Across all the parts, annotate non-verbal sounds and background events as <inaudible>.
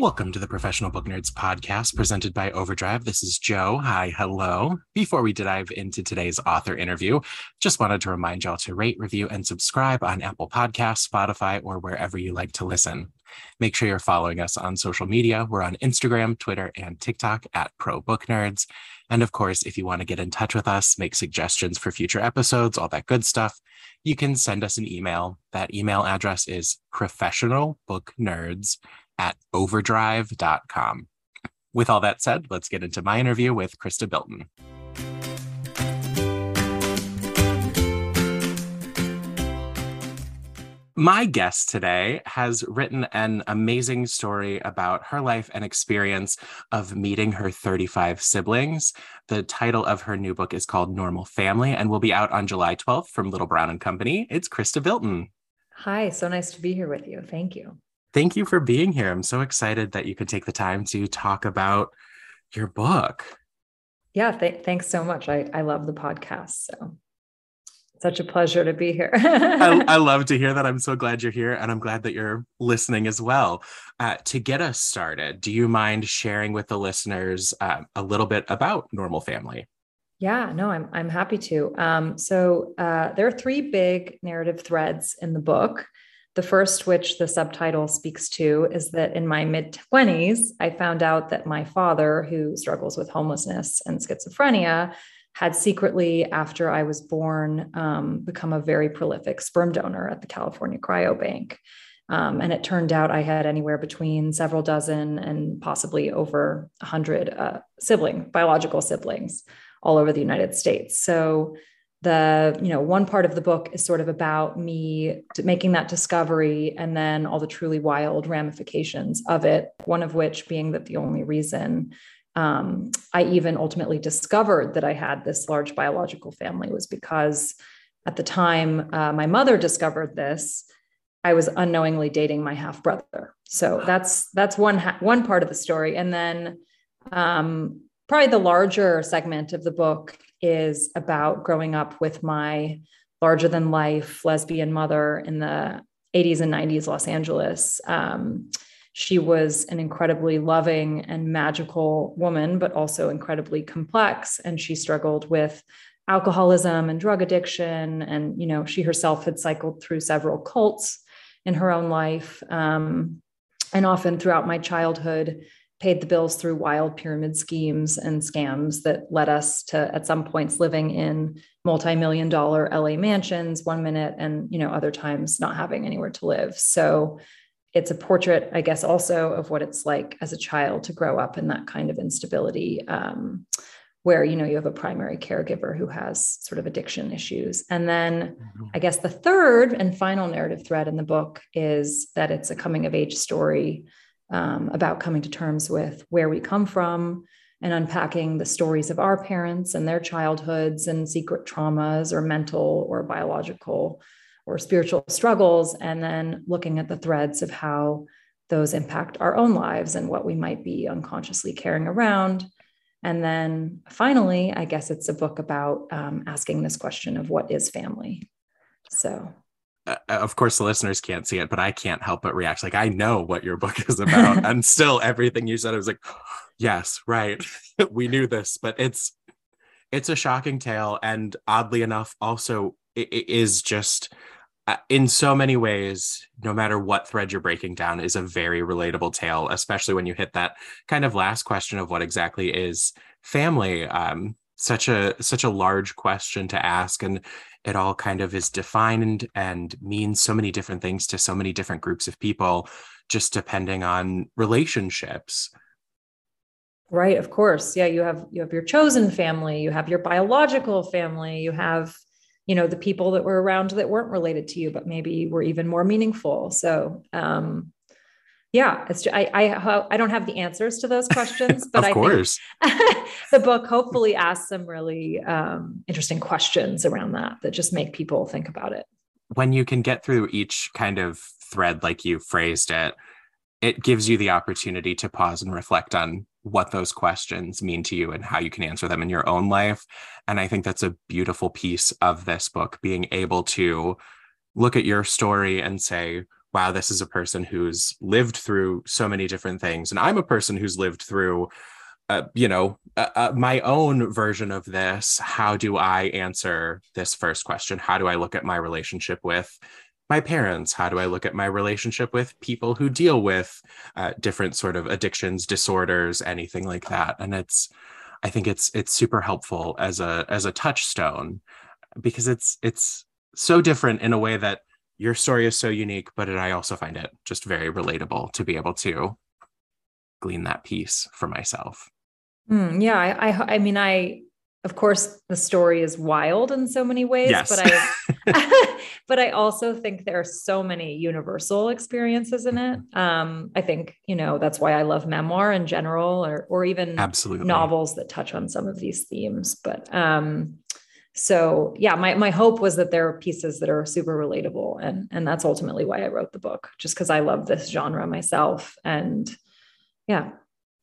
Welcome to the Professional Book Nerds podcast presented by Overdrive. This is Joe. Hi, hello. Before we dive into today's author interview, just wanted to remind y'all to rate, review, and subscribe on Apple Podcasts, Spotify, or wherever you like to listen. Make sure you're following us on social media. We're on Instagram, Twitter, and TikTok at Pro Book Nerds. And of course, if you want to get in touch with us, make suggestions for future episodes, all that good stuff, you can send us an email. That email address is professionalbooknerds at overdrive.com. With all that said, let's get into my interview with Chrysta Bilton. My guest today has written an amazing story about her life and experience of meeting her 35 siblings. The title of her new book is called Normal Family and will be out on July 12th from Little Brown and Company. It's Chrysta Bilton. Hi, so nice to be here with you. Thank you. Thank you for being here. I'm so excited that you could take the time to talk about your book. Yeah, th- thanks so much. I, I love the podcast. So such a pleasure to be here. I, <laughs> I, love to hear that. I'm so glad you're here and I'm glad that you're listening as well. Uh, to get us started, do you mind sharing with the listeners uh, a little bit about Normal Family? Yeah, no, I'm, I'm happy to. Um, so uh, there are three big narrative threads in the book. The first, which the subtitle speaks to, is that in my mid 20s, I found out that my father, who struggles with homelessness and schizophrenia, had secretly, after I was born, um, become a very prolific sperm donor at the California Cryobank. Um, and it turned out I had anywhere between several dozen and possibly over 100 uh, sibling, biological siblings all over the United States. So the you know one part of the book is sort of about me making that discovery and then all the truly wild ramifications of it one of which being that the only reason um, i even ultimately discovered that i had this large biological family was because at the time uh, my mother discovered this i was unknowingly dating my half brother. So that's that's one ha- one part of the story. And then um, probably the larger segment of the book is about growing up with my larger than life lesbian mother in the 80s and 90s Los Angeles. Um, she was an incredibly loving and magical woman, but also incredibly complex. And she struggled with alcoholism and drug addiction. And, you know, she herself had cycled through several cults in her own life. Um, and often throughout my childhood, paid the bills through wild pyramid schemes and scams that led us to at some points living in multi-million dollar LA mansions one minute and you know other times not having anywhere to live so it's a portrait i guess also of what it's like as a child to grow up in that kind of instability um, where you know you have a primary caregiver who has sort of addiction issues and then mm-hmm. i guess the third and final narrative thread in the book is that it's a coming of age story um, about coming to terms with where we come from and unpacking the stories of our parents and their childhoods and secret traumas or mental or biological or spiritual struggles, and then looking at the threads of how those impact our own lives and what we might be unconsciously carrying around. And then finally, I guess it's a book about um, asking this question of what is family. So uh, of course the listeners can't see it but i can't help but react like i know what your book is about <laughs> and still everything you said i was like yes right <laughs> we knew this but it's it's a shocking tale and oddly enough also it, it is just uh, in so many ways no matter what thread you're breaking down is a very relatable tale especially when you hit that kind of last question of what exactly is family. Um such a such a large question to ask and it all kind of is defined and means so many different things to so many different groups of people just depending on relationships. Right of course. Yeah you have you have your chosen family you have your biological family you have you know the people that were around that weren't related to you but maybe were even more meaningful. So um yeah it's I, I i don't have the answers to those questions <laughs> but of i course. <laughs> the book hopefully asks some really um, interesting questions around that that just make people think about it. When you can get through each kind of thread like you phrased it it gives you the opportunity to pause and reflect on what those questions mean to you and how you can answer them in your own life. And I think that's a beautiful piece of this book, being able to look at your story and say, wow, this is a person who's lived through so many different things. And I'm a person who's lived through, uh, you know, uh, uh, my own version of this. How do I answer this first question? How do I look at my relationship with my parents? How do i look at my relationship with people who deal with uh, different sort of addictions disorders anything like that? And it's i think it's it's super helpful as a as a touchstone because it's it's so different in a way that your story is so unique but it, i also find it just very relatable to be able to glean that piece for myself. Mm, yeah I, I i mean i of course the story is wild in so many ways yes. but i <laughs> <laughs> but i also think there are so many universal experiences in it. Um, i think you know that's why i love memoir in general or or even absolutely. novels that touch on some of these themes. But um so yeah my, my hope was that there are pieces that are super relatable and and that's ultimately why i wrote the book just because i love this genre myself. And yeah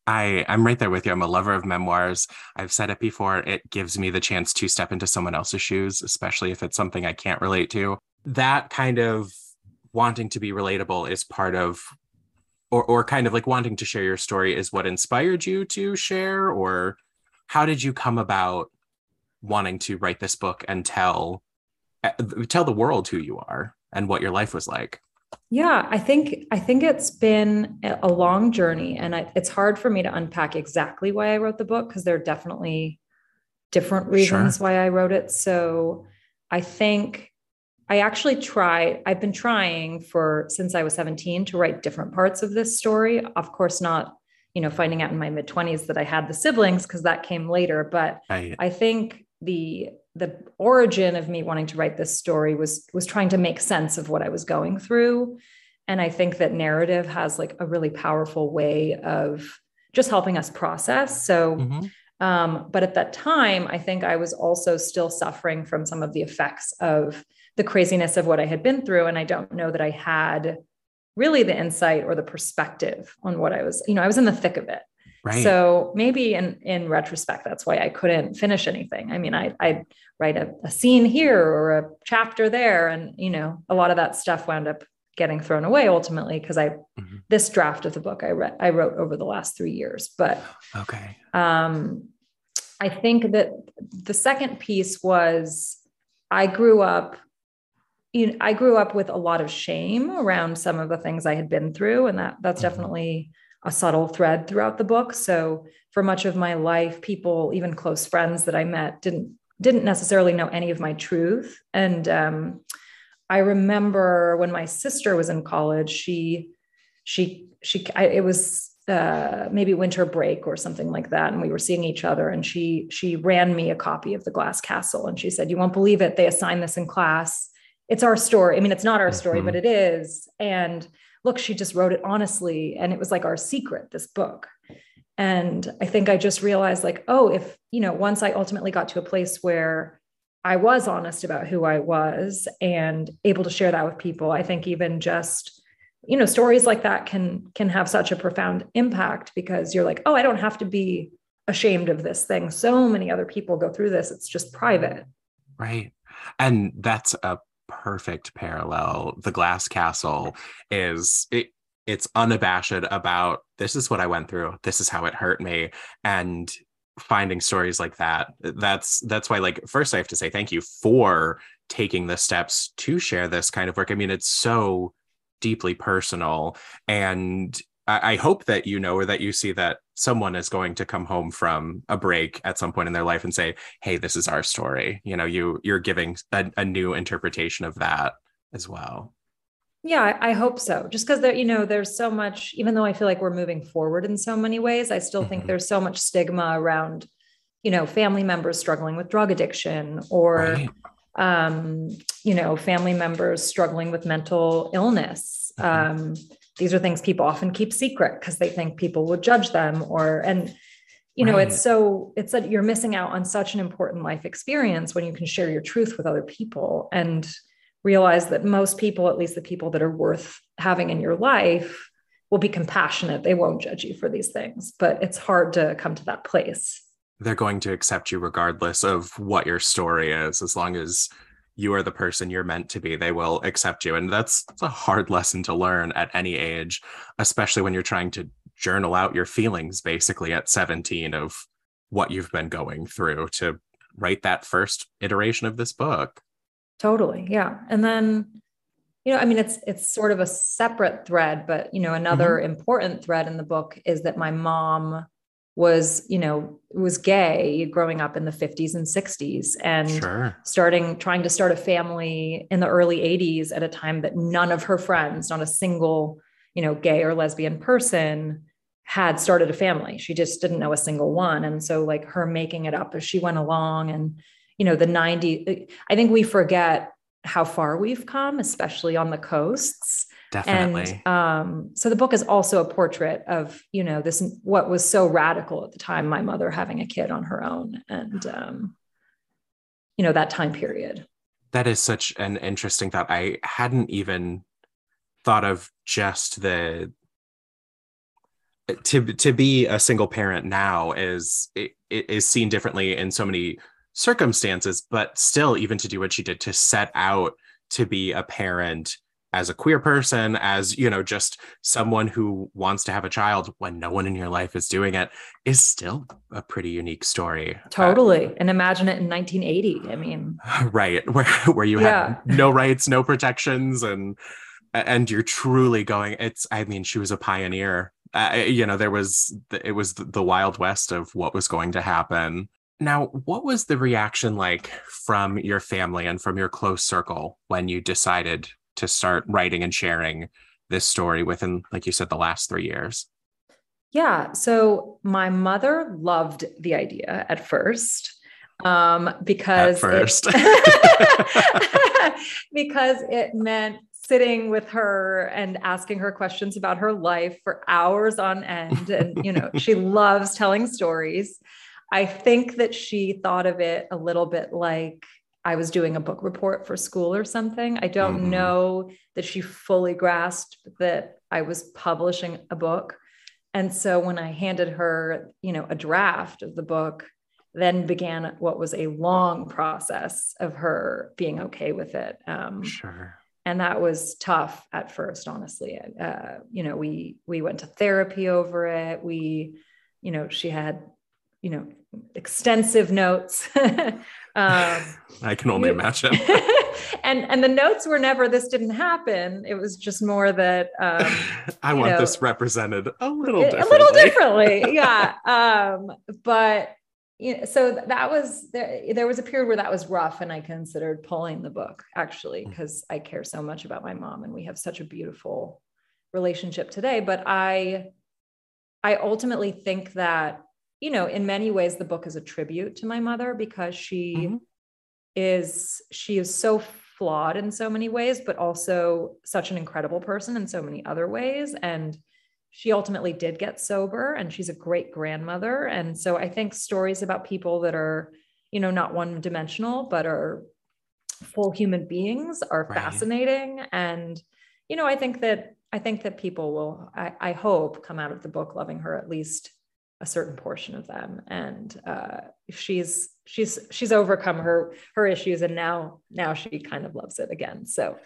I, I'm right there with you. I'm a lover of memoirs. I've said it before. It gives me the chance to step into someone else's shoes, especially if it's something I can't relate to. That kind of wanting to be relatable is part of, or, or kind of like wanting to share your story is what inspired you to share, or how did you come about wanting to write this book and tell eh, tell the world who you are and what your life was like? Yeah, I think I think it's been a long journey, and I, it's hard for me to unpack exactly why I wrote the book because there are definitely different reasons sure. why I wrote it. So I think I actually tried. I've been trying for since I was 17 to write different parts of this story. Of course, not you know finding out in my mid 20s that I had the siblings because that came later. But I think the the origin of me wanting to write this story was was trying to make sense of what I was going through. And I think that narrative has like a really powerful way of just helping us process. So mm-hmm. Um, but at that time, I think I was also still suffering from some of the effects of the craziness of what I had been through. And I don't know that I had really the insight or the perspective on what I was, you know, I was in the thick of it. Right. So maybe in in retrospect, that's why I couldn't finish anything. I mean, I I'd write a, a scene here or a chapter there, and you know, a lot of that stuff wound up getting thrown away ultimately because I mm-hmm. this draft of the book I read I wrote over the last three years. But okay, um, I think that the second piece was I grew up. You know, I grew up with a lot of shame around some of the things I had been through, and that that's mm-hmm. definitely a subtle thread throughout the book. So for much of my life, people, even close friends that I met, didn't didn't necessarily know any of my truth. And um, I remember when my sister was in college, she she she I, it was uh, maybe winter break or something like that, and we were seeing each other. And she she ran me a copy of the Glass Castle, and she said, "You won't believe it. They assigned this in class. It's our story. I mean, it's not our story, mm-hmm. but it is." And look, she just wrote it honestly. And it was like our secret, this book. And I think I just realized, like, oh, if, you know, once I ultimately got to a place where I was honest about who I was and able to share that with people, I think even just, you know, stories like that can can have such a profound impact because you're like, oh, I don't have to be ashamed of this thing. So many other people go through this. It's just private. Right. And that's a perfect parallel. The Glass Castle is it, it's unabashed about this is what I went through. This is how it hurt me. And finding stories like that that's that's why like first i have to say thank you for taking the steps to share this kind of work i mean it's so deeply personal and I, hope that you know or that you see that someone is going to come home from a break at some point in their life and say hey this is our story you know you you're giving a, a new interpretation of that as well Yeah, I hope so. Just because there, you know, there's so much, even though I feel like we're moving forward in so many ways, I still think mm-hmm. there's so much stigma around, you know, family members struggling with drug addiction or right. um, you know, family members struggling with mental illness. Mm-hmm. Um, these are things people often keep secret because they think people would judge them or and you know right. it's so it's that you're missing out on such an important life experience when you can share your truth with other people and realize that most people at least the people that are worth having in your life will be compassionate. They won't judge you for these things but it's hard to come to that place. They're going to accept you regardless of what your story is. As long as you are the person you're meant to be they will accept you. And that's, that's a hard lesson to learn at any age especially when you're trying to journal out your feelings basically at 17 of what you've been going through to write that first iteration of this book totally yeah and then you know i mean it's it's sort of a separate thread but you know another mm-hmm. important thread in the book is that my mom was you know was gay growing up in the 50s and 60s and sure. starting trying to start a family in the early 80s at a time that none of her friends not a single you know gay or lesbian person had started a family she just didn't know a single one and so like her making it up as she went along and you know the 90 i think we forget how far we've come especially on the coasts Definitely. And um, so the book is also a portrait of, you know, this what was so radical at the time, my mother having a kid on her own and um, you know, that time period. That is such an interesting thought. I hadn't even thought of just the to to be a single parent now is it, it is seen differently in so many circumstances, but still, even to do what she did to set out to be a parent as a queer person, as, you know, just someone who wants to have a child when no one in your life is doing it is still a pretty unique story. Totally. Uh, and imagine it in 1980. I mean, <sighs> right. <laughs> Where, where you yeah. had no rights, no protections and, and you're truly going, it's, I mean, she was a pioneer. Uh, you know, there was, it was the wild west of what was going to happen. Now, what was the reaction like from your family and from your close circle when you decided to start writing and sharing this story within, like you said, the last three years? Yeah. So my mother loved the idea at first um, because at first. It, <laughs> <laughs> because it meant sitting with her and asking her questions about her life for hours on end and you know she <laughs> loves telling stories i think that she thought of it a little bit like I was doing a book report for school or something. I don't mm-hmm. know that she fully grasped that I was publishing a book. And so when I handed her, you know, a draft of the book, then began what was a long process of her being okay with it. Um, sure. And that was tough at first, honestly. Uh, you know, we we went to therapy over it. We, you know, she had, you know, extensive notes <laughs> Um, I can only imagine. <laughs> and and the notes were never this didn't happen. It was just more that um, <laughs> I want know, this represented a little differently. a little differently, yeah. Um, but you know, so that was there. There was a period where that was rough, and I considered pulling the book actually because mm. I care so much about my mom, and we have such a beautiful relationship today. But I, I ultimately think that you know, in many ways, the book is a tribute to my mother because she mm-hmm. is she is so flawed in so many ways, but also such an incredible person in so many other ways. And she ultimately did get sober and she's a great grandmother. And so I think stories about people that are, you know, not one dimensional, but are full human beings are right. fascinating. And, you know, I think that I think that people will, I, I hope, come out of the book loving her at least a certain portion of them. And uh, she's she's she's overcome her her issues and now now she kind of loves it again. So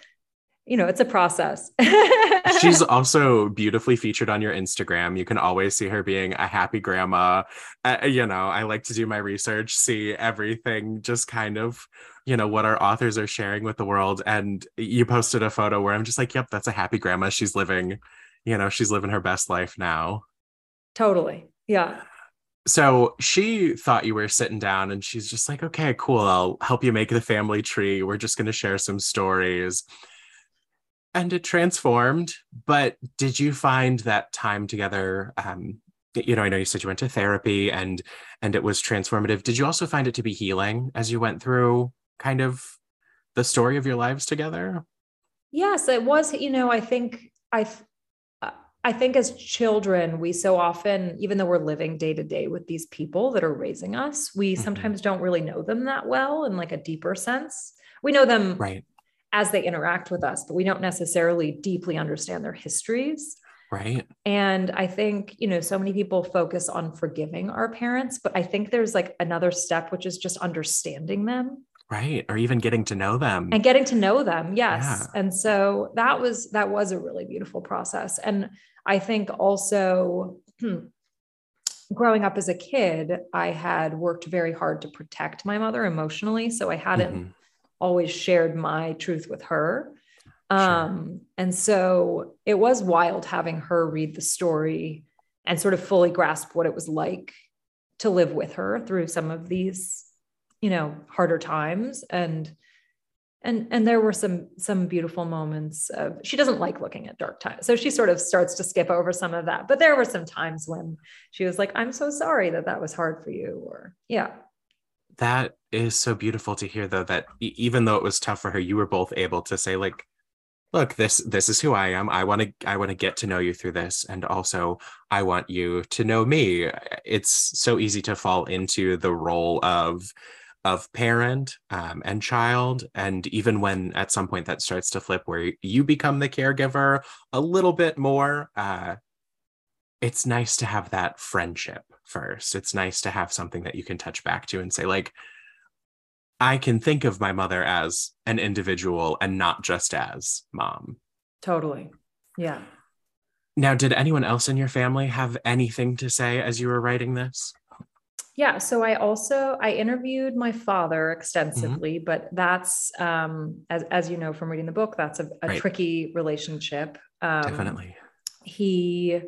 you know it's a process. <laughs> She's also beautifully featured on your instagram. You can always see her being a happy grandma. Uh, you know i like to do my research see everything just kind of you know what our authors are sharing with the world. And you posted a photo where i'm just like yep that's a happy grandma. She's living you know she's living her best life now. Totally yeah. So she thought you were sitting down and she's just like, okay, cool. I'll help you make the family tree. We're just going to share some stories. and it transformed. But did you find that time together? Um, you know, I know you said you went to therapy and and it was transformative. Did you also find it to be healing as you went through kind of the story of your lives together? Yes, it was. You know, I think I I think as children, we so often, even though we're living day to day with these people that are raising us, we mm-hmm. sometimes don't really know them that well in like a deeper sense. We know them right as they interact with us, but we don't necessarily deeply understand their histories. Right. And I think, you know, so many people focus on forgiving our parents, but I think there's like another step, which is just understanding them. Right. Or even getting to know them. And getting to know them. Yes. Yeah. And so that was, that was a really beautiful process. And I think also, hmm, growing up as a kid, I had worked very hard to protect my mother emotionally. So I hadn't mm-hmm always shared my truth with her. Um, and so it was wild having her read the story and sort of fully grasp what it was like to live with her through some of these, you know, harder times. And and and there were some some beautiful moments of she doesn't like looking at dark times. So she sort of starts to skip over some of that. But there were some times when she was like i'm so sorry that that was hard for you or yeah. That is so beautiful to hear though that even though it was tough for her you were both able to say like look this this is who i am. I want to i want to get to know you through this. And also i want you to know me. It's so easy to fall into the role of of parent um, and child and even when at some point that starts to flip where you become the caregiver a little bit more uh, it's nice to have that friendship first it's nice to have something that you can touch back to and say like I can think of my mother as an individual and not just as mom. Totally. Yeah. Now, did anyone else in your family have anything to say as you were writing this? Yeah, so I also I interviewed my father extensively, mm-hmm. but that's um, as as you know from reading the book, that's a, a right. tricky relationship. Um, Definitely. He,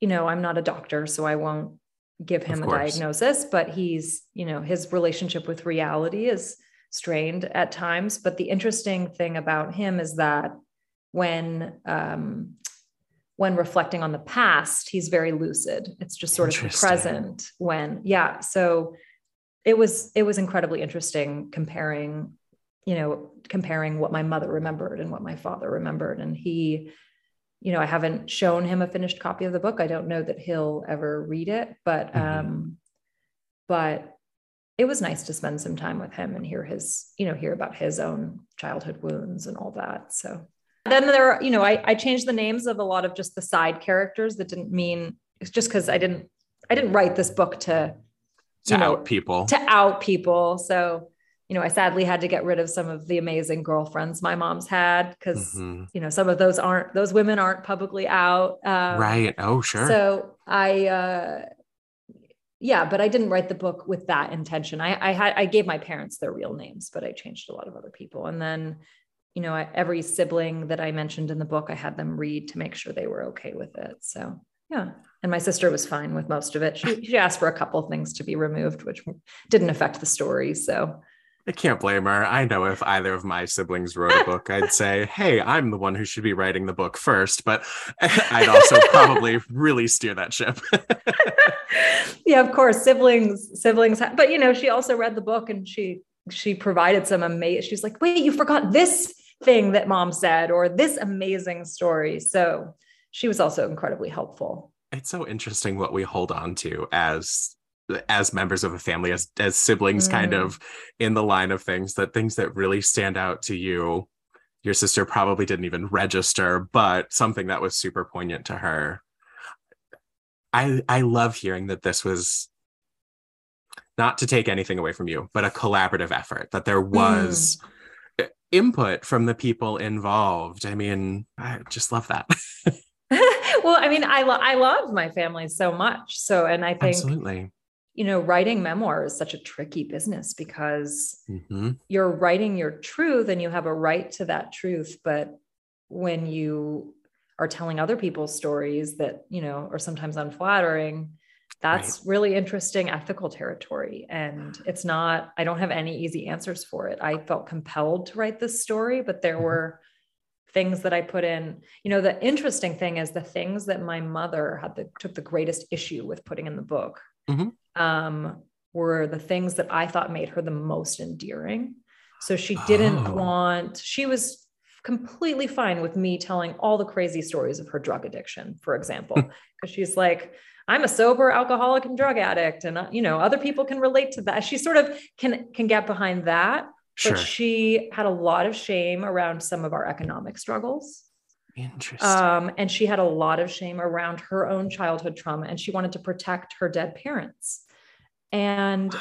you know, I'm not a doctor, so I won't give him a diagnosis, but he's, you know, his relationship with reality is strained at times. But the interesting thing about him is that when um, when reflecting on the past, he's very lucid. It's just sort of the present when, yeah. So it was it was incredibly interesting comparing, you know, comparing what my mother remembered and what my father remembered. And he you know, I haven't shown him a finished copy of the book. I don't know that he'll ever read it, but mm-hmm. um, but it was nice to spend some time with him and hear his, you know, hear about his own childhood wounds and all that. So then there are, you know, I, I changed the names of a lot of just the side characters that didn't mean it's just because I didn't I didn't write this book to to know, out people to out people. So you know, I sadly had to get rid of some of the amazing girlfriends my mom's had because, mm-hmm. you know, some of those aren't, those women aren't publicly out. Um, right. Oh, sure. So I, uh, yeah, but I didn't write the book with that intention. I, I had, I gave my parents their real names, but I changed a lot of other people. And then, you know, every sibling that I mentioned in the book, I had them read to make sure they were okay with it. So, yeah. And my sister was fine with most of it. She, she asked for a couple things to be removed, which didn't affect the story. So, I can't blame her. I know if either of my siblings wrote a <laughs> book, I'd say, hey, I'm the one who should be writing the book first, but <laughs> I'd also probably really steer that ship. <laughs> yeah, of course, siblings, siblings, but you know, she also read the book and she she provided some amazing she's like, wait, you forgot this thing that mom said or this amazing story. So she was also incredibly helpful. It's so interesting what we hold on to as as members of a family as as siblings mm. kind of in the line of things that things that really stand out to you your sister probably didn't even register but something that was super poignant to her i i love hearing that this was not to take anything away from you but a collaborative effort that there was mm. Input from the people involved i mean i just love that <laughs> well i mean i lo- i love my family so much so and i think absolutely you know, writing memoir is such a tricky business because mm-hmm. you're writing your truth and you have a right to that truth. But when you are telling other people's stories that, you know, are sometimes unflattering, that's right. really interesting ethical territory. And <sighs> it's not, I don't have any easy answers for it. I felt compelled to write this story, but there mm-hmm. were things that I put in. You know, the interesting thing is the things that my mother had the took the greatest issue with putting in the book mm-hmm. um, were the things that I thought made her the most endearing. So she didn't oh. want, she was completely fine with me telling all the crazy stories of her drug addiction, for example, <laughs> because she's like, I'm a sober alcoholic and drug addict, and uh, you know other people can relate to that. She sort of can can get behind that, sure. but she had a lot of shame around some of our economic struggles. Interesting. Um, and she had a lot of shame around her own childhood trauma, and she wanted to protect her dead parents. And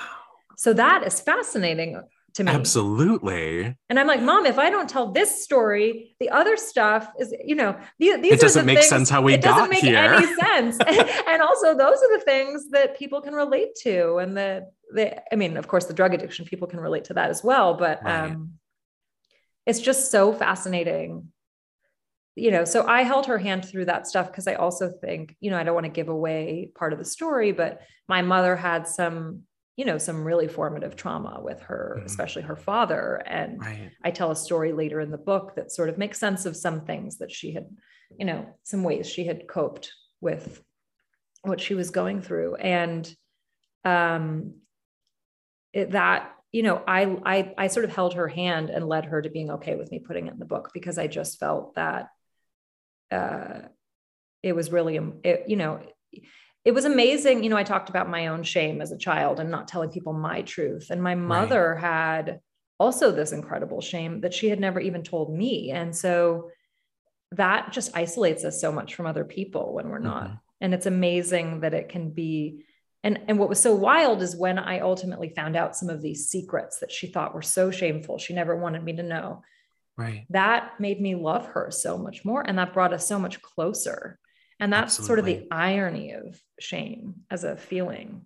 so that is fascinating to me. Absolutely. And I'm like, Mom, if I don't tell this story, the other stuff is, you know, these, these it doesn't make things, sense how we got here. it doesn't make any sense. <laughs> <laughs> and also, those are the things that people can relate to, and the the. I mean, of course, the drug addiction people can relate to that as well, but right. um, it's just so fascinating. You know, so I held her hand through that stuff because I also think, you know, I don't want to give away part of the story, but my mother had some you know some really formative trauma with her mm-hmm. especially her father and right. i tell a story later in the book that sort of makes sense of some things that she had you know some ways she had coped with what she was going through and um it, that you know I, I i sort of held her hand and led her to being okay with me putting it in the book because i just felt that uh it was really it, you know it was amazing. You know, I talked about my own shame as a child and not telling people my truth. And my mother right. had also this incredible shame that she had never even told me. And so that just isolates us so much from other people when we're not. Mm-hmm. And it's amazing that it can be. And, and what was so wild is when I ultimately found out some of these secrets that she thought were so shameful, she never wanted me to know. Right. That made me love her so much more. And that brought us so much closer. And that's Absolutely. sort of the irony of shame as a feeling.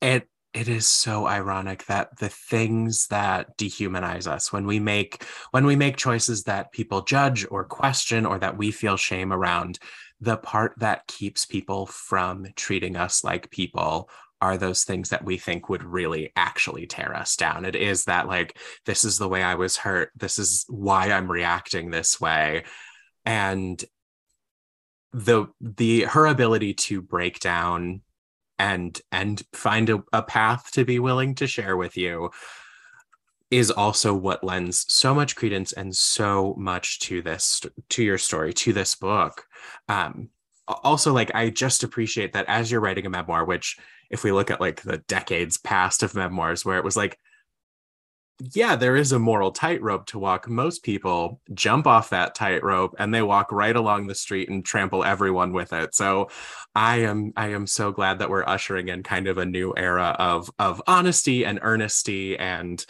It it is so ironic that the things that dehumanize us when we make when we make choices that people judge or question or that we feel shame around the part that keeps people from treating us like people are those things that we think would really actually tear us down. It is that, like, this is the way I was hurt. This is why I'm reacting this way. And the the her ability to break down and and find a, a path to be willing to share with you is also what lends so much credence and so much to this to your story to this book. Um also like i just appreciate that as you're writing a memoir which if we look at like the decades past of memoirs where it was like yeah, there is a moral tightrope to walk. Most people jump off that tightrope and they walk right along the street and trample everyone with it. So I am I am so glad that we're ushering in kind of a new era of of honesty and earnesty and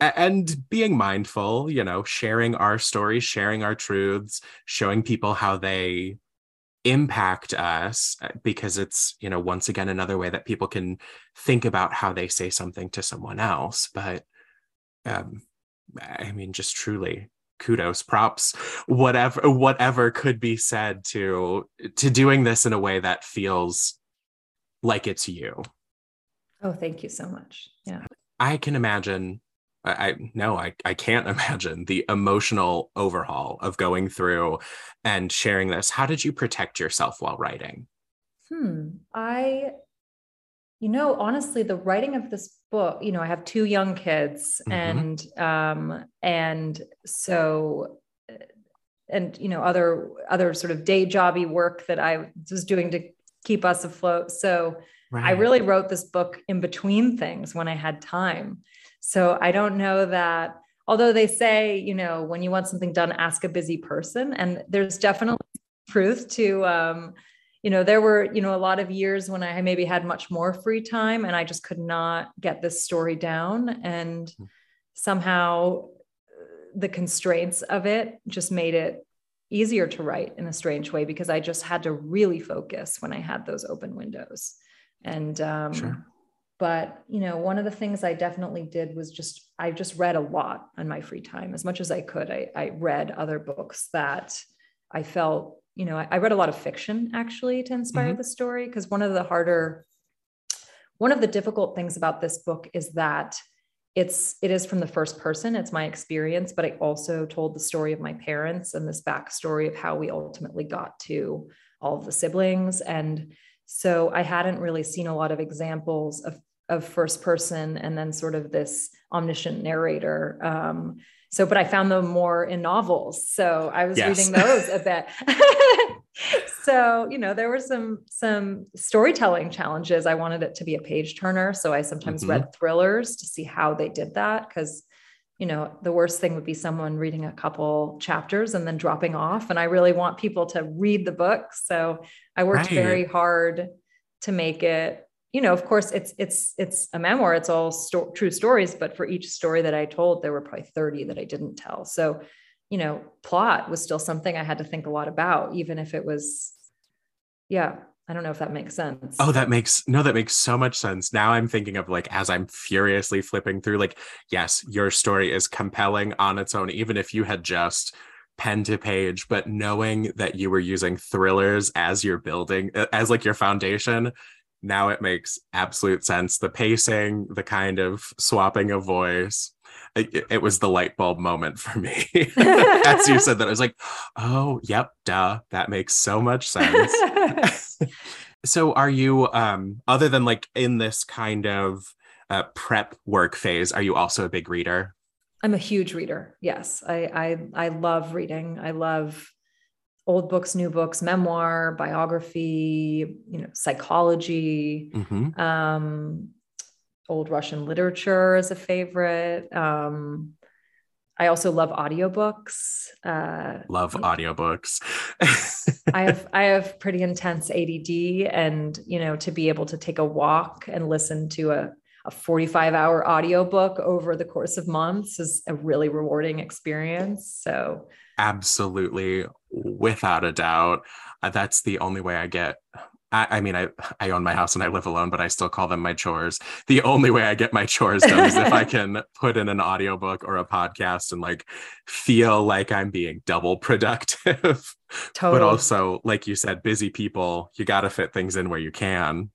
and being mindful, you know, sharing our stories, sharing our truths, showing people how they impact us uh, because it's you know once again another way that people can think about how they say something to someone else but um, I mean, just truly kudos, props, whatever, whatever could be said to to doing this in a way that feels like it's you. Oh, thank you so much. Yeah. I can imagine I no, I, I can't <laughs> imagine the emotional overhaul of going through and sharing this. How did you protect yourself while writing? Hmm. I you know, honestly, the writing of this book, you know, I have two young kids mm-hmm. and um and so and you know other other sort of day jobby work that I was doing to keep us afloat. So right. I really wrote this book in between things when I had time. So I don't know that although they say, you know, when you want something done, ask a busy person. And there's definitely truth to um, you know there were you know a lot of years when i maybe had much more free time and i just could not get this story down and hmm. somehow uh, the constraints of it just made it easier to write in a strange way because i just had to really focus when i had those open windows and um, sure. but you know one of the things i definitely did was just i just read a lot on my free time as much as i could i, I read other books that i felt you know, I, I read a lot of fiction actually to inspire mm-hmm. the story because one of the harder, one of the difficult things about this book is that it's it is from the first person it's my experience but i also told the story of my parents and this backstory of how we ultimately got to all of the siblings and so i hadn't really seen a lot of examples of of first person and then sort of this omniscient narrator um, so but i found them more in novels so i was yes. reading those a bit <laughs> so you know there were some some storytelling challenges i wanted it to be a page turner so i sometimes mm-hmm. read thrillers to see how they did that because you know the worst thing would be someone reading a couple chapters and then dropping off and i really want people to read the book so i worked right. very hard to make it you know of course it's it's it's a memoir it's all sto- true stories but for each story that i told there were probably 30 that i didn't tell so you know, plot was still something I had to think a lot about, even if it was, yeah, I don't know if that makes sense. Oh, that makes no, that makes so much sense. Now I'm thinking of like as I'm furiously flipping through, like, yes, your story is compelling on its own, even if you had just pen to page, but knowing that you were using thrillers as your building, as like your foundation, now it makes absolute sense. The pacing, the kind of swapping of voice, it, it, was the light bulb moment for me. <laughs> As you said that, I was like, oh, yep, duh, that makes so much sense. <laughs> so are you, um, other than like in this kind of uh, prep work phase, are you also a big reader? I'm a huge reader. Yes. I, I, I love reading. I love old books, new books, memoir, biography, you know, psychology. Mm-hmm. Um, old Russian literature is a favorite. Um, I also love audiobooks. Uh, love audiobooks. I have <laughs> I have pretty intense ADD, and you know, to be able to take a walk and listen to a a 45 hour audiobook over the course of months is a really rewarding experience. So, absolutely, without a doubt, uh, that's the only way I get I, I, mean, I, I own my house and I live alone, but I still call them my chores. The only way I get my chores done is if I <laughs> can put in an audiobook or a podcast and like feel like I'm being double productive. <laughs> Totally. But also, like you said, busy people, you got to fit things in where you can.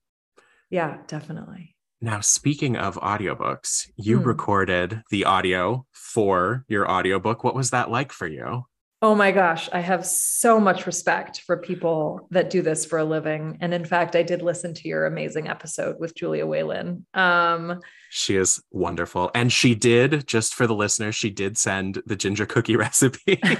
Yeah, definitely. Now, speaking of audiobooks, you hmm. recorded the audio for your audiobook. What was that like for you? Oh my gosh, I have so much respect for people that do this for a living. And in fact, I did listen to your amazing episode with Julia Whelan. Um, she is wonderful. And she did, just for the listeners, she did send the ginger cookie <laughs> recipe. <laughs>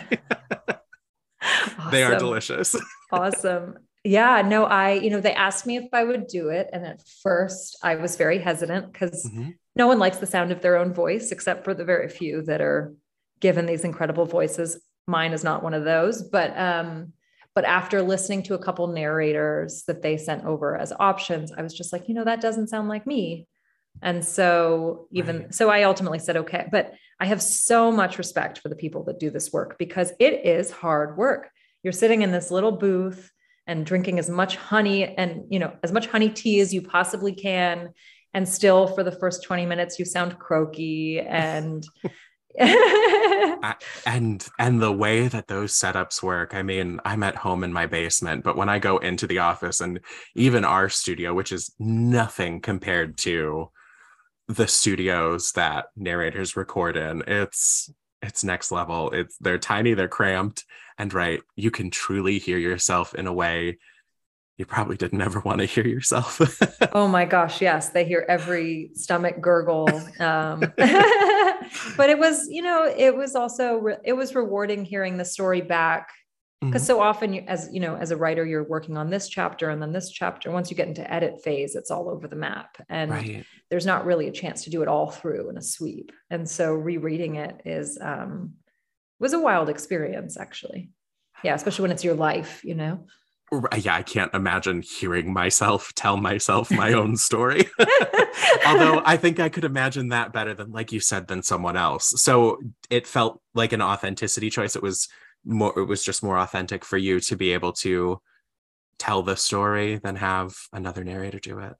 They are delicious. awesome. Yeah, no, I, you know, they asked me if I would do it. And at first I was very hesitant because mm-hmm. no one likes the sound of their own voice except for the very few that are given these incredible voices mine is not one of those but um but after listening to a couple narrators that they sent over as options i was just like you know that doesn't sound like me and so even right. so i ultimately said okay but i have so much respect for the people that do this work because it is hard work you're sitting in this little booth and drinking as much honey and you know as much honey tea as you possibly can. And still for the first 20 minutes you sound croaky and <laughs> <laughs> and and the way that those setups work i mean i'm at home in my basement but when i go into the office and even our studio which is nothing compared to the studios that narrators record in it's it's next level it's they're tiny they're cramped and right you can truly hear yourself in a way you probably didn't ever want to hear yourself. <laughs> oh my gosh, yes, they hear every stomach gurgle. Um, <laughs> <laughs> but it was, you know, it was also re- it was rewarding hearing the story back because mm-hmm. so often you, as you know as a writer you're working on this chapter and then this chapter once you get into edit phase it's all over the map and right. there's not really a chance to do it all through in a sweep and so rereading it is um was a wild experience actually yeah especially when it's your life you know yeah, I can't imagine hearing myself tell myself my <laughs> own story. <laughs> Although I think I could imagine that better than, like you said, than someone else. So it felt like an authenticity choice. It was more, it was just more authentic for you to be able to tell the story than have another narrator do it.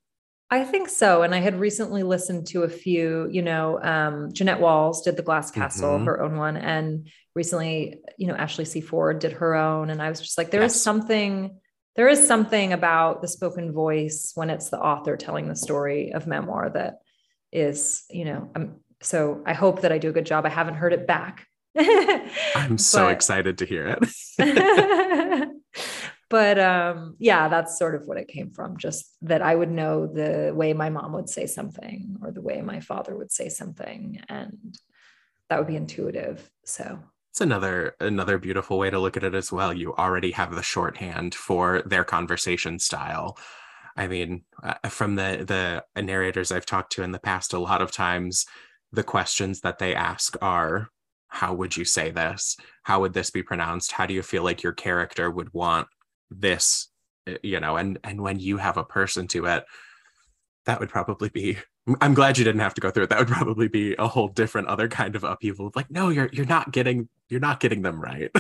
I think so. And I had recently listened to a few, you know, um, Jeannette Walls did the Glass Castle, mm-hmm. her own one. And recently, you know, Ashley C. Ford did her own. And I was just like, there yes. is something, there is something about the spoken voice when it's the author telling the story of memoir that is, you know, um, so I hope that I do a good job. I haven't heard it back. I'm <laughs> so but, excited to hear it. <laughs> but um, yeah, that's sort of what it came from. Just that I would know the way my mom would say something or the way my father would say something, and that would be intuitive. So it's another another beautiful way to look at it as well. You already have the shorthand for their conversation style. I mean, uh, from the the narrators I've talked to in the past, a lot of times the questions that they ask are how would you say this? How would this be pronounced? How do you feel like your character would want this eh, you know and and when you have a person to it that would probably be i'm glad you didn't have to go through it. That would probably be a whole different other kind of upheaval like no you're you're not getting you're not getting them right.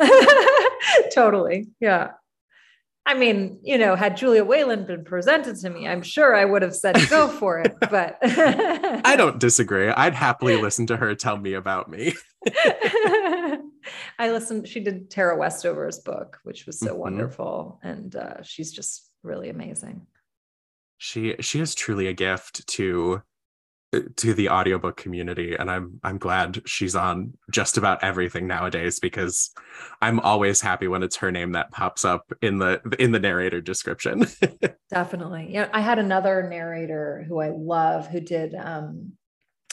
<laughs> Totally yeah I mean, you know, had Julia Whelan been presented to me, I'm sure I would have said <laughs> go for it. But I don't disagree. I'd happily listen to her tell me about me. <laughs> I listened. She did Tara Westover's book, which was so mm-hmm. wonderful, and uh, she's just really amazing. She she is truly a gift to to the audiobook community and i'm i'm glad she's on just about everything nowadays because i'm always happy when it's her name that pops up in the in the narrator description <laughs> definitely yeah i had another narrator who i love who did um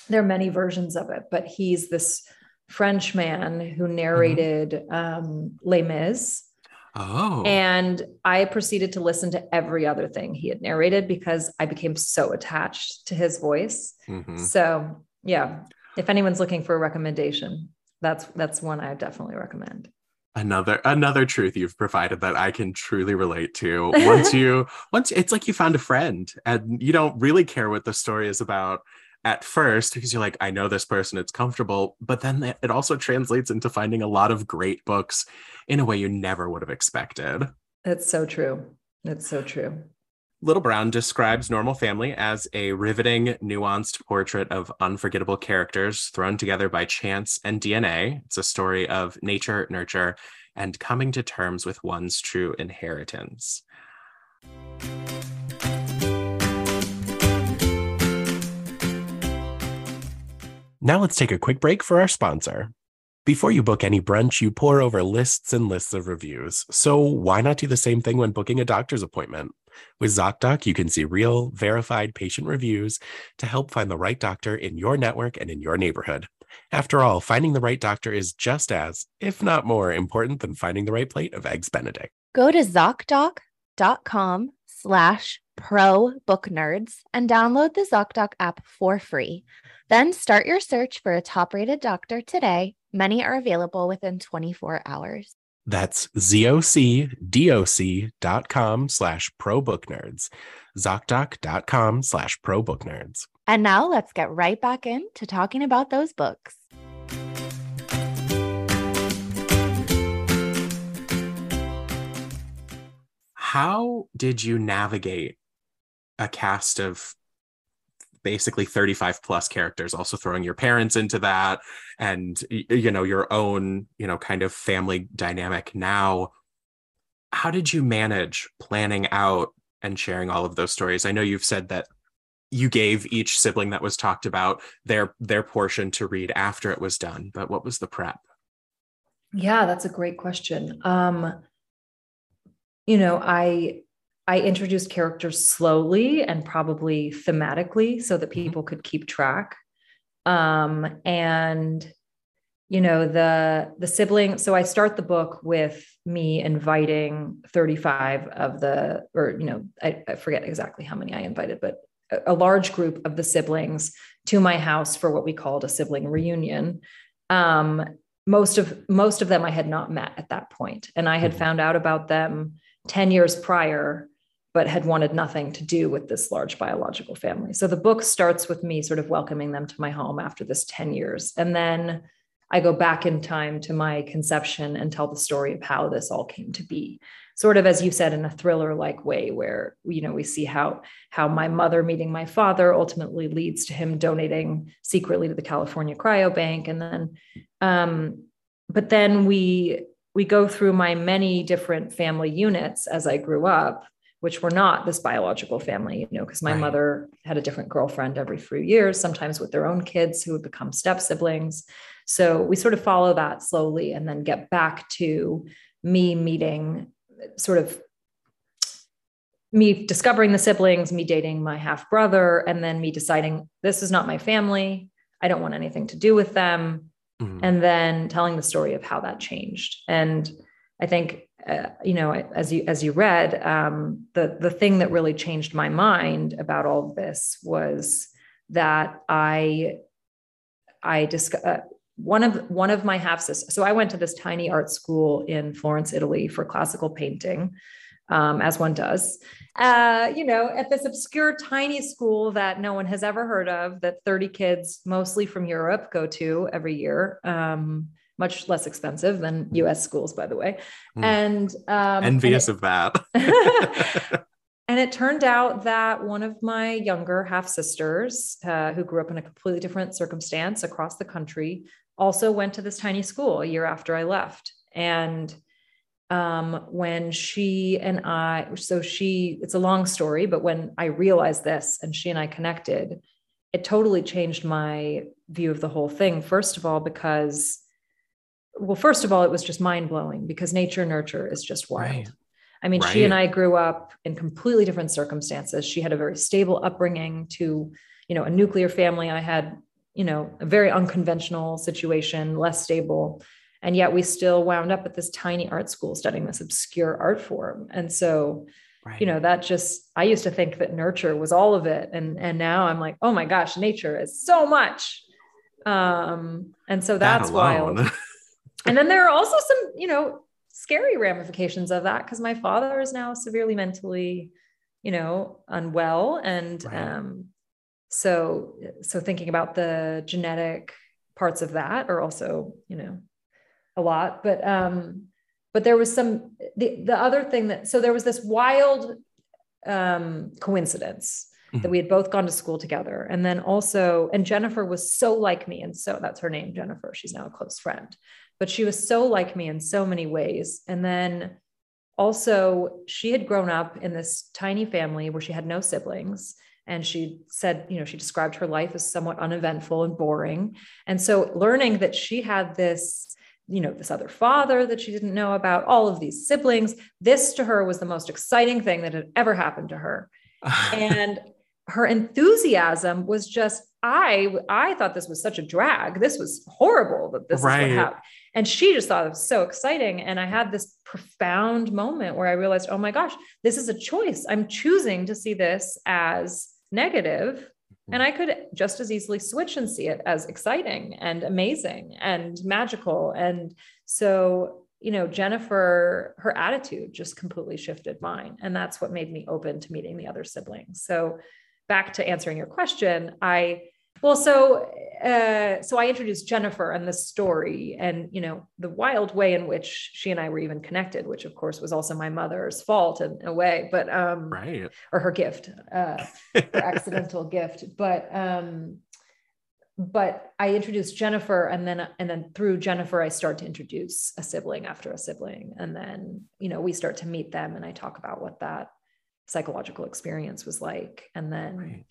there are many versions of it but he's this french man who mm-hmm. narrated mm-hmm. um les mis Oh. And I proceeded to listen to every other thing he had narrated because I became so attached to his voice. Mm-hmm. So, yeah, if anyone's looking for a recommendation, that's that's one I definitely recommend. Another another truth you've provided that I can truly relate to. <laughs> Once you once it's like you found a friend and you don't really care what the story is about at first because you're like, I know this person, it's comfortable. But then it also translates into finding a lot of great books in a way you never would have expected. It's so true. It's so true. Little Brown describes Normal Family as a riveting, nuanced portrait of unforgettable characters thrown together by chance and DNA. It's a story of nature, nurture, and coming to terms with one's true inheritance. Now let's take a quick break for our sponsor. Before you book any brunch, you pour over lists and lists of reviews. So why not do the same thing when booking a doctor's appointment? With ZocDoc, you can see real, verified patient reviews to help find the right doctor in your network and in your neighborhood. After all, finding the right doctor is just as, if not more, important than finding the right plate of eggs benedict. Go to ZocDoc.com slash pro book nerds and download the ZocDoc app for free. Then start your search for a top rated doctor today. Many are available within 24 hours. That's zocdoc.com slash probooknerds. Zocdoc.com slash pro book nerds. And now let's get right back into talking about those books. How did you navigate a cast of basically 35 plus characters also throwing your parents into that and you know your own you know kind of family dynamic now. How did you manage planning out and sharing all of those stories? I know you've said that you gave each sibling that was talked about their their portion to read after it was done but what was the prep? Yeah that's a great question. Um you know i I introduced characters slowly and probably thematically so that mm-hmm. people could keep track. Um, and you know the the sibling so i start the book with me inviting 35 of the or you know I, I, forget exactly how many i invited but a, a, large group of the siblings to my house for what we called a sibling reunion um, most of most of them i had not met at that point and i had mm-hmm. found out about them 10 years prior but had wanted nothing to do with this large biological family. So the book starts with me sort of welcoming them to my home after this 10 years. And then I go back in time to my conception and tell the story of how this all came to be. Sort of as you said in a thriller like way where you know we see how how my mother meeting my father ultimately leads to him donating secretly to the California Cryobank and then um but then we we go through my many different family units as I grew up which were not this biological family, you know, because my Right. mother had a different girlfriend every few years, sometimes with their own kids who would become step siblings. So we sort of follow that slowly and then get back to me meeting sort of me discovering the siblings, me dating my half brother, and then me deciding this is not my family. I don't want anything to do with them. Mhm. And then telling the story of how that changed. And I think, uh, you know, as you as you read, um, the the thing that really changed my mind about all of this was that I I just uh, one of one of my half sisters. So I went to this tiny art school in Florence, Italy, for classical painting, um, as one does. Uh, you know, at this obscure tiny school that no one has ever heard of, that 30 kids, mostly from Europe, go to every year. Um, much less expensive than U.S. schools, by the way. Mm. And um, Envious and of that. <laughs> <laughs> and it turned out that one of my younger half sisters, uh, who grew up in a completely different circumstance across the country, also went to this tiny school a year after I left. And um, when she and I, so she, it's a long story, but when I realized this and she and I connected, it totally changed my view of the whole thing. First of all, because, well, first of all, it was just mind blowing because nature nurture is just wild. Right. I mean, she and I grew up in completely different circumstances. She had a very stable upbringing to, you know, a nuclear family. I had, you know, a very unconventional situation, less stable. And yet we still wound up at this tiny art school studying this obscure art form. And so, Right. you know, that just I used to think that nurture was all of it. And and now I'm like, oh my gosh, nature is so much. Um, and so That that's alone. wild <laughs> <laughs> and then there are also some you know scary ramifications of that because my father is now severely mentally you know unwell and Right. um so so thinking about the genetic parts of that are also you know a lot but um but there was some the the other thing that so there was this wild um coincidence that Mhm. we had both gone to school together and then also and jennifer was so like me and so that's her name jennifer she's now a close friend but she was so like me in so many ways. And then also she had grown up in this tiny family where she had no siblings and she said you know she described her life as somewhat uneventful and boring. And so learning that she had this you know this other father that she didn't know about all of these siblings this to her was the most exciting thing that had ever happened to her. <laughs> And her enthusiasm was just i i thought this was such a drag. This was horrible that this Right. is what happened. And she just thought it was so exciting. And i had this profound moment where i realized oh my gosh this is a choice. I'm choosing to see this as negative mm-hmm. and i could just as easily switch and see it as exciting and amazing and magical. And so you know jennifer her attitude just completely shifted mine. And that's what made me open to meeting the other siblings. So back to answering your question i well so uh, so i introduced jennifer and the story and you know the wild way in which she and i were even connected which of course was also my mother's fault in a way but um right. or her gift uh her accidental <laughs> gift but um but i introduced jennifer and then and then through jennifer i start to introduce a sibling after a sibling and then you know we start to meet them and i talk about what that psychological experience was like and then Right.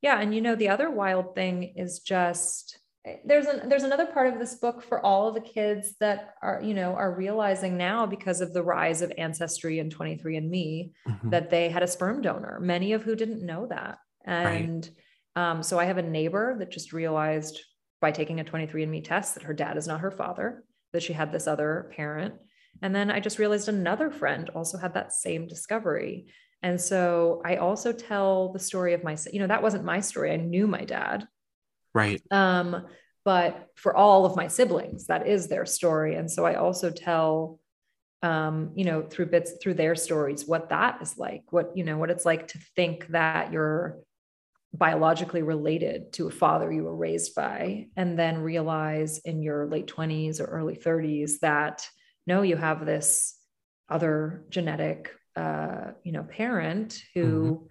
yeah and you know the other wild thing is just there's an there's another part of this book for all of the kids that are you know are realizing now because of the rise of ancestry and 23andme Mhm. that they had a sperm donor, many of who didn't know that. And um, so I have a neighbor that just realized by taking a 23andMe test that her dad is not her father, that she had this other parent. And then I just realized another friend also had that same discovery. And so I also tell the story of my, you know, that wasn't my story. I knew my dad. Right. Um, but for all of my siblings, that is their story. And so I also tell, um, you know, through bits through their stories, what that is like, what, you know, what it's like to think that you're biologically related to a father you were raised by, and then realize in your late 20s or early 30s that no, you have this other genetic, uh, you know, parent who,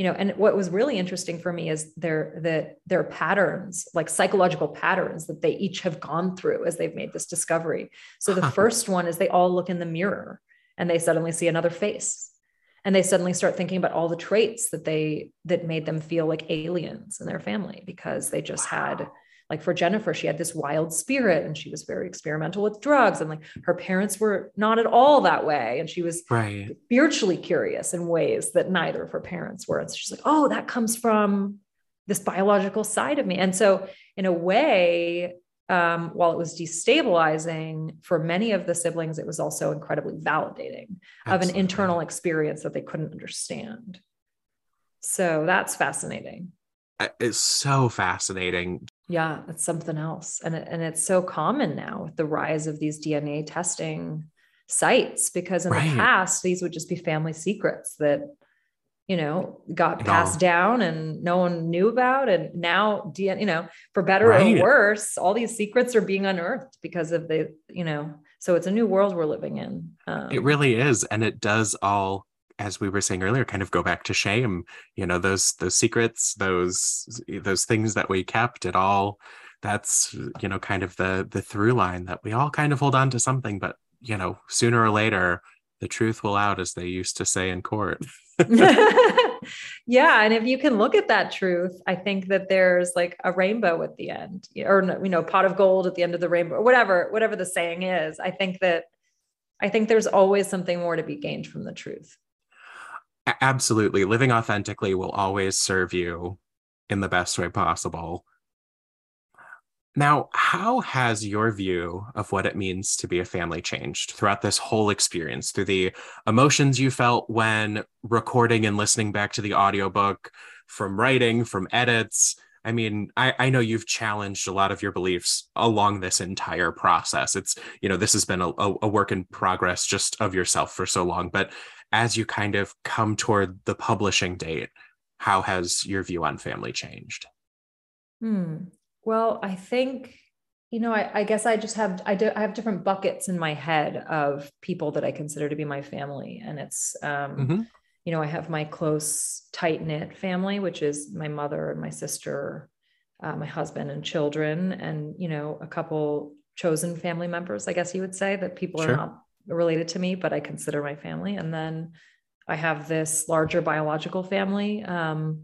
you know and what was really interesting for me is their that their patterns like psychological patterns that they each have gone through as they've made this discovery. So the first one is they all look in the mirror and they suddenly see another face. And they suddenly start thinking about all the traits that they that made them feel like aliens in their family because they just wow. had like for Jennifer, she had this wild spirit and she was very experimental with drugs. And like her parents were not at all that way. And she was right. spiritually curious in ways that neither of her parents were. And so she's like, oh, that comes from this biological side of me. And so, in a way, um, while it was destabilizing for many of the siblings, it was also incredibly validating Absolutely. of an internal experience that they couldn't understand. So that's fascinating. It's so fascinating. Yeah, it's something else. And, and it's so common now with the rise of these DNA testing sites because in right. the past, these would just be family secrets that you know, got passed down and no one knew about. And now, dna you know, for better right. or worse, all these secrets are being unearthed because of the, you know, so it's a new world we're living in. Um, it really is. And it does all, as we were saying earlier, kind of go back to shame, you know, those, those secrets, those, those things that we kept, it all, that's, you know, kind of the, the through line that we all kind of hold on to something, but, you know, sooner or later, the truth will out, as they used to say in court. <laughs> <laughs> yeah. And if you can look at that truth, I think that there's like a rainbow at the end or, you know, pot of gold at the end of the rainbow or whatever, whatever the saying is. I think that, I think there's always something more to be gained from the truth. Absolutely. Living authentically will always serve you in the best way possible. Now, how has your view of what it means to be a family changed throughout this whole experience, through the emotions you felt when recording and listening back to the audiobook, from writing, from edits? I mean, I, I know you've challenged a lot of your beliefs along this entire process. It's, you know, this has been a, a work in progress just of yourself for so long. But as you kind of come toward the publishing date, how has your view on family changed? Hmm. Well, I think, you know, I, I, guess I just have I do I have different buckets in my head of people that I consider to be my family. And it's um, mm-hmm. you know, I have my close, tight-knit family, which is my mother and my sister, uh, my husband and children, and you know, a couple chosen family members, I guess you would say, that people sure. are not related to me, but I consider my family. And then I have this larger biological family. Um,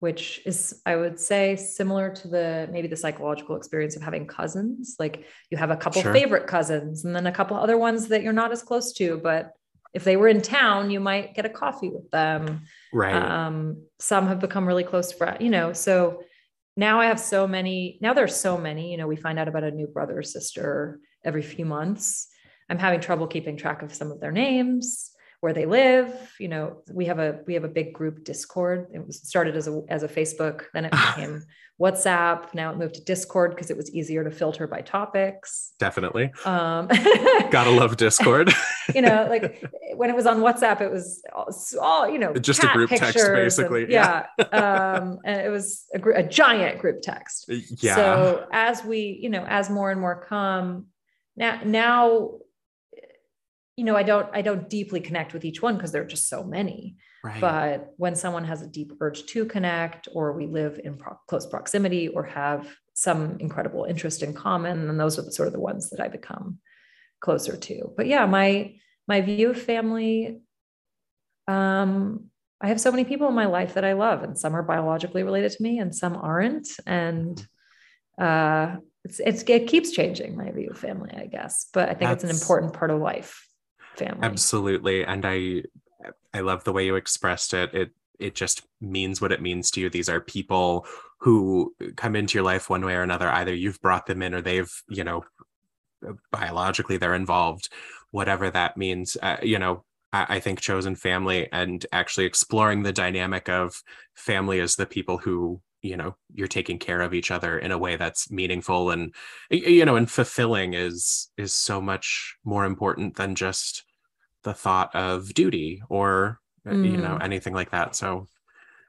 which is i would say similar to the maybe the psychological experience of having cousins like you have a couple sure. favorite cousins and then a couple other ones that you're not as close to but if they were in town you might get a coffee with them right um, some have become really close friends you know so now i have so many now there's so many you know we find out about a new brother or sister every few months i'm having trouble keeping track of some of their names where they live. You know, we have a we have a big group Discord. It was started as a as a Facebook, then it became WhatsApp. Now it moved to Discord because it was easier to filter by topics. Definitely. Um, <laughs> Gotta love Discord. <laughs> you know, like when it was on WhatsApp, it was all, all you know, just a group text basically. And, yeah. yeah. <laughs> um, and it was a, a giant group text. Yeah. So as we, you know, as more and more come now, now you know, I don't, I don't deeply connect with each one because there are just so many. Right. But when someone has a deep urge to connect, or we live in pro- close proximity, or have some incredible interest in common, then those are the sort of the ones that I become closer to. But yeah, my my view of family, um, I have so many people in my life that I love, and some are biologically related to me, and some aren't. And uh, it's, it's it keeps changing my view of family, I guess. But I think That's... it's an important part of life family. Absolutely. And I I love the way you expressed it. It it just means what it means to you. These are people who come into your life one way or another. Either you've brought them in or they've, you know, biologically they're involved, whatever that means. Uh, you know, I, I think chosen family and actually exploring the dynamic of family as the people who you know you're taking care of each other in a way that's meaningful and you know and fulfilling is is so much more important than just the thought of duty or mm. you know mm. anything like that so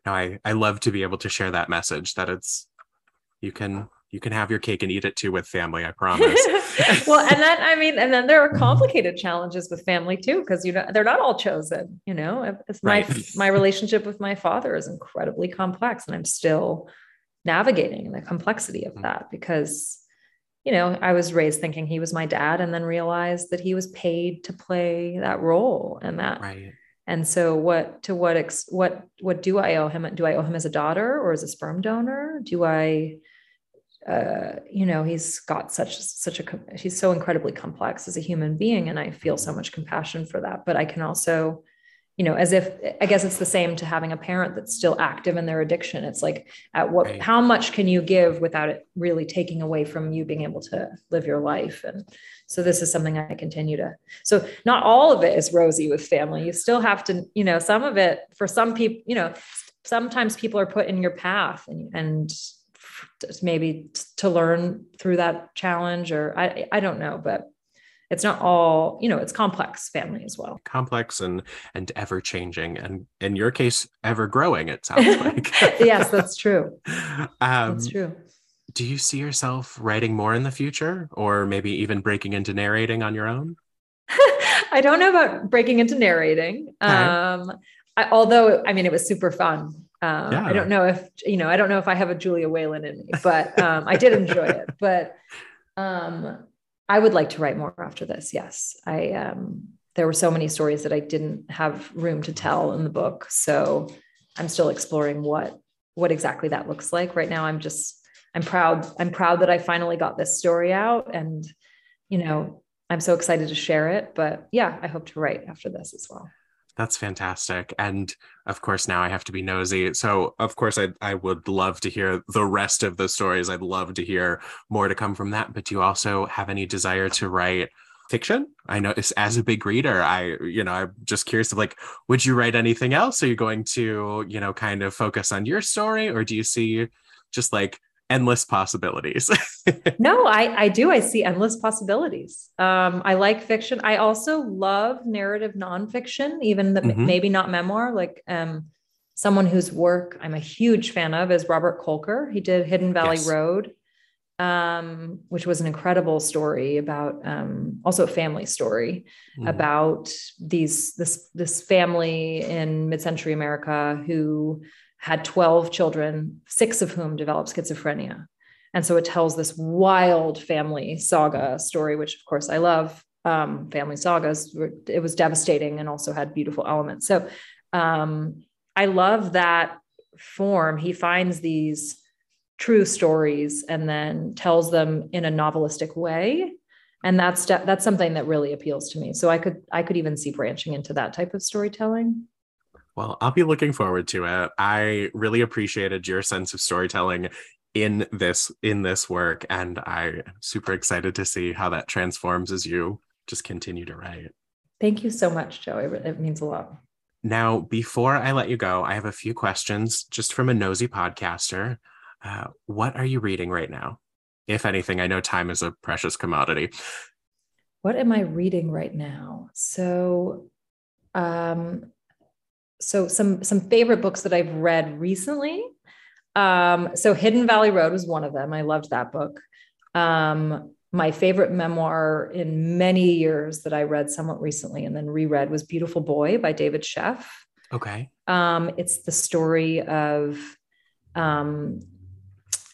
no, I I love to be able to share that message that it's you can you can have your cake and eat it too with family i promise <laughs> well and then i mean and then there are complicated challenges with family too because you know they're not all chosen you know it's my right. my relationship with my father is incredibly complex and i'm still navigating the complexity of mm. that because you know, I was raised thinking he was my dad and then realized that he was paid to play that role and that right. And so what to what ex, what what do I owe him? Do I owe him as a daughter or as a sperm donor? Do I uh, you know, he's got such such a he's so incredibly complex as a human being, and I feel so much compassion for that. But I can also you know as if i guess it's the same to having a parent that's still active in their addiction. It's like at what right. how much can you give without it really taking away from you being able to live your life? And so this is something i continue to so not all of it is rosy with family. You still have to you know some of it for some people you know sometimes people are put in your path and, and maybe to learn through that challenge or I, I don't know but it's not all you know it's complex family as well. Complex and and ever changing and in your case ever growing it <laughs> sounds like. Yes that's true. <laughs> Um, that's true. do you see yourself writing more in the future or maybe even breaking into narrating on your own? <laughs> I don't know about breaking into narrating. Um I, although i mean it was super fun. Um, yeah. I don't know if you know. I don't know if I have a Julia Whelan in me, but um, I did enjoy it. But um, I would like to write more after this. Yes, I um, there were so many stories that I didn't have room to tell in the book, so I'm still exploring what what exactly that looks like. Right now, I'm just I'm proud. I'm proud that I finally got this story out, and you know I'm so excited to share it. But yeah, I hope to write after this as well. That's fantastic. And of course, now I have to be nosy. So, of course, I, I would love to hear the rest of the stories. I'd love to hear more to come from that. But do you also have any desire to write fiction? I know as a big reader, I, you know, I'm just curious of like, would you write anything else? Are you going to, you know, kind of focus on your story or do you see just like endless possibilities. <laughs> no, I, I do. I see endless possibilities. Um, I like fiction. I also love narrative nonfiction, even the, mm-hmm. maybe not memoir. Like um, someone whose work I'm a huge fan of is Robert Kolker. He did Hidden Valley yes. Road, um, which was an incredible story about um, also a family story mm. about these this this family in mid-century America who had 12 children, six of whom developed schizophrenia. And so it tells this wild family saga story, which of course I love um, family sagas. It was devastating and also had beautiful elements. So um, I love that form. He finds these true stories and then tells them in a novelistic way. And that's that's something that really appeals to me. So I could I could even see branching into that type of storytelling. Well, I'll be looking forward to it. I really appreciated your sense of storytelling in this in this work and I'm super excited to see how that transforms as you just continue to write. Thank you so much, Joe. It, it means a lot. Now, before I let you go, I have a few questions just from a nosy podcaster. Uh, what are you reading right now? If anything, I know time is a precious commodity. What am I reading right now? So, um, so some some favorite books that I've read recently. Um, so Hidden Valley Road was one of them. I loved that book. Um, my favorite memoir in many years that I read somewhat recently and then reread was Beautiful Boy by David Sheff. Okay. Um, it's the story of um,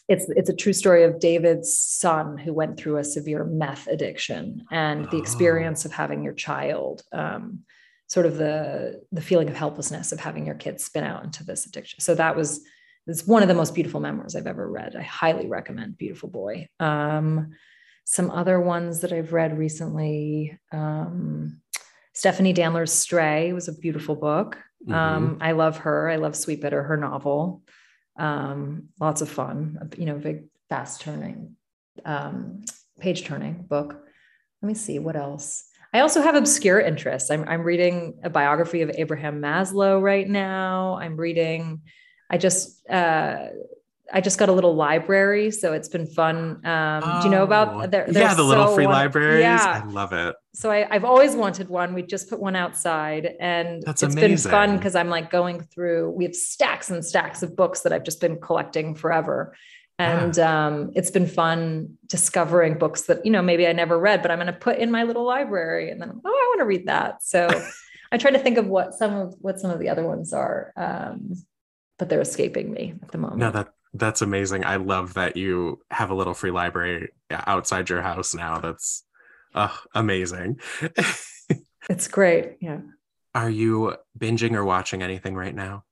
it's it's a true story of David's son who went through a severe meth addiction and the oh. experience of having your child um, sort of the the feeling of helplessness of having your kids spin out into this addiction. So that was it's one of the most beautiful memoirs I've ever read. I highly recommend Beautiful Boy. Um, some other ones that I've read recently. Um, Stephanie Danler's Stray was a beautiful book. Mm-hmm. Um, I love her. I love Sweetbitter, her novel. Um, lots of fun, you know, big, fast turning, um, page turning book. Let me see what else. I also have obscure interests. I'm, I'm reading a biography of Abraham Maslow right now. I'm reading, I just, uh, I just got a little library, so it's been fun. Um, oh, do you know about? Oh, they're, they're yeah, the so little free libraries. Yeah. I love it. So I, have always wanted one. We just put one outside, and That's it's amazing. been fun because I'm like going through. We have stacks and stacks of books that I've just been collecting forever, and um, it's been fun discovering books that you know maybe i never read but i'm going to put in my little library and then oh i want to read that. So <laughs> i try to think of what some of what some of the other ones are um, but they're escaping me at the moment. No that that's amazing. I love that you have a little free library outside your house now. That's uh, amazing. <laughs> It's great yeah. Are you binging or watching anything right now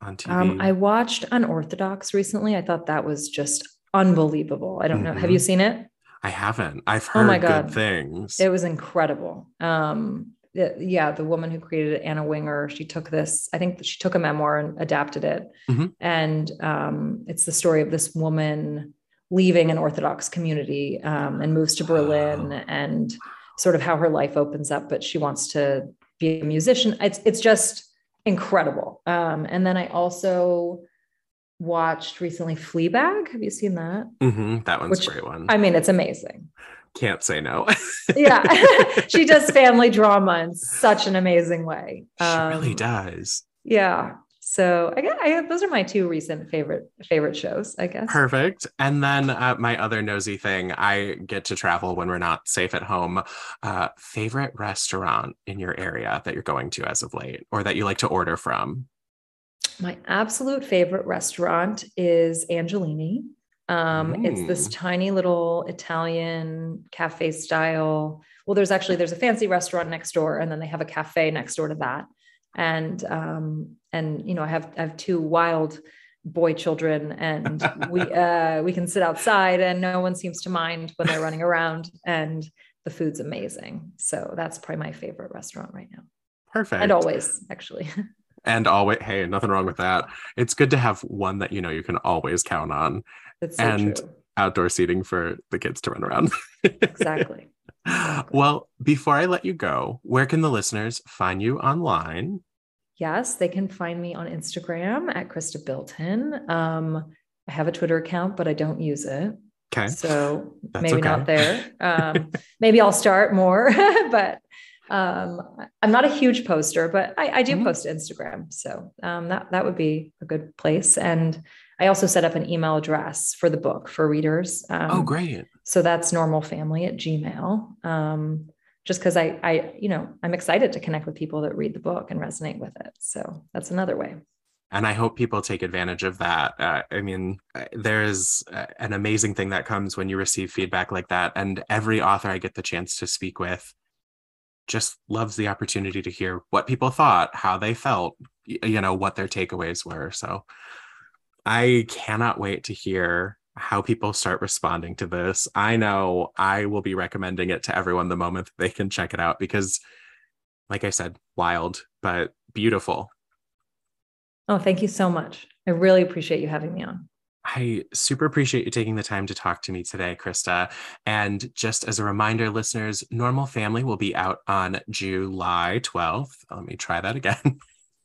on TV? Um, I watched Unorthodox recently. I thought that was just unbelievable. I don't know. Have you Mhm. seen it? I haven't. I've Oh heard my good God. things. It was incredible. Um, it- yeah, the woman who created it, Anna Winger, she took this, I think she took a memoir and adapted it. Mhm. And um, it's the story of this woman leaving an Orthodox community um, and moves to Berlin Wow. and sort of how her life opens up, but she wants to be a musician. It's, it's just incredible. Um, and then I also watched recently Fleabag. Have you seen that? Mhm, That one's Which- a great one. I mean, it's amazing. Can't say no. <laughs> yeah <laughs> she does family drama in such an amazing way she really Um, does. yeah so i guess I, those are my two recent favorite favorite shows i guess Perfect. And then uh, my other nosy thing, I get to travel when we're not safe at home. Uh, favorite restaurant in your area that you're going to as of late or that you like to order from? my absolute favorite restaurant is angelini um, it's this Mm. tiny little italian cafe style well there's actually there's a fancy restaurant next door and then they have a cafe next door to that and um, and you know i have i have two wild boy children and we <laughs> uh we can sit outside and no one seems to mind when they're running around and the food's amazing so that's probably my favorite restaurant right now Perfect. and always actually <laughs> And always, hey, nothing wrong with that. It's good to have one that you know you can always count on. so And- true Outdoor seating for the kids to run around. <laughs> Exactly. <gasps> Well, before I let you go, where can the listeners find you online? yes they can find me on instagram at Chrysta Bilton um i have a twitter account but i don't use it Okay. so That's maybe not there <laughs> um maybe i'll start more <laughs> but um i'm not a huge poster but i, I do Mhm. post instagram so um that that would be a good place and i also set up an email address for the book for readers um, oh, great. so that's normal family at gmail um just because I, I, you know, I'm excited to connect with people that read the book and resonate with it. So that's another way. And I hope people take advantage of that. Uh, I mean, uh, there is uh, an amazing thing that comes when you receive feedback like that. And every author I get the chance to speak with just loves the opportunity to hear what people thought, how they felt, you know, what their takeaways were. So I cannot wait to hear how people start responding to this. I know I will be recommending it to everyone the moment that they can check it out because, like I said, wild, but beautiful. Oh, thank you so much. I really appreciate you having me on. I super appreciate you taking the time to talk to me today, Chrysta. And just as a reminder, listeners, Normal Family will be out on July 12th. Let me try that again.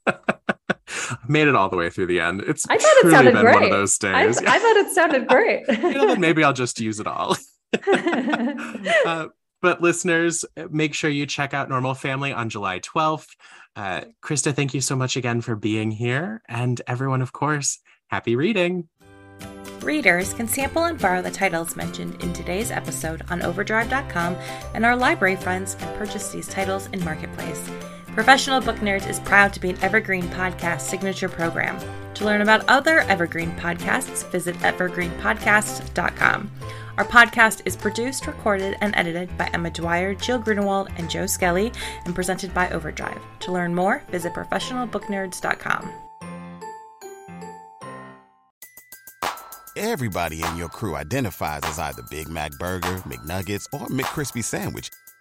<laughs> I've <laughs> made it all the way through the end. It's I thought it truly sounded been one of great. those I, days. I thought it sounded <laughs> great. you know, then maybe I'll just use it all. <laughs> Uh, but listeners, make sure you check out Normal Family on July 12th. Uh, Chrysta, thank you so much again for being here. And everyone, of course, happy reading. Readers can sample and borrow the titles mentioned in today's episode on Overdrive.com, and our library friends can purchase these titles in Marketplace. Professional Book Nerds is proud to be an Evergreen Podcast signature program. To learn about other Evergreen podcasts, visit evergreenpodcast.com. Our podcast is produced, recorded, and edited by Emma Dwyer, Jill Grunewald, and Joe Skelly, and presented by Overdrive. To learn more, visit professionalbooknerds.com. Everybody in your crew identifies as either Big Mac Burger, McNuggets, or McCrispy Sandwich.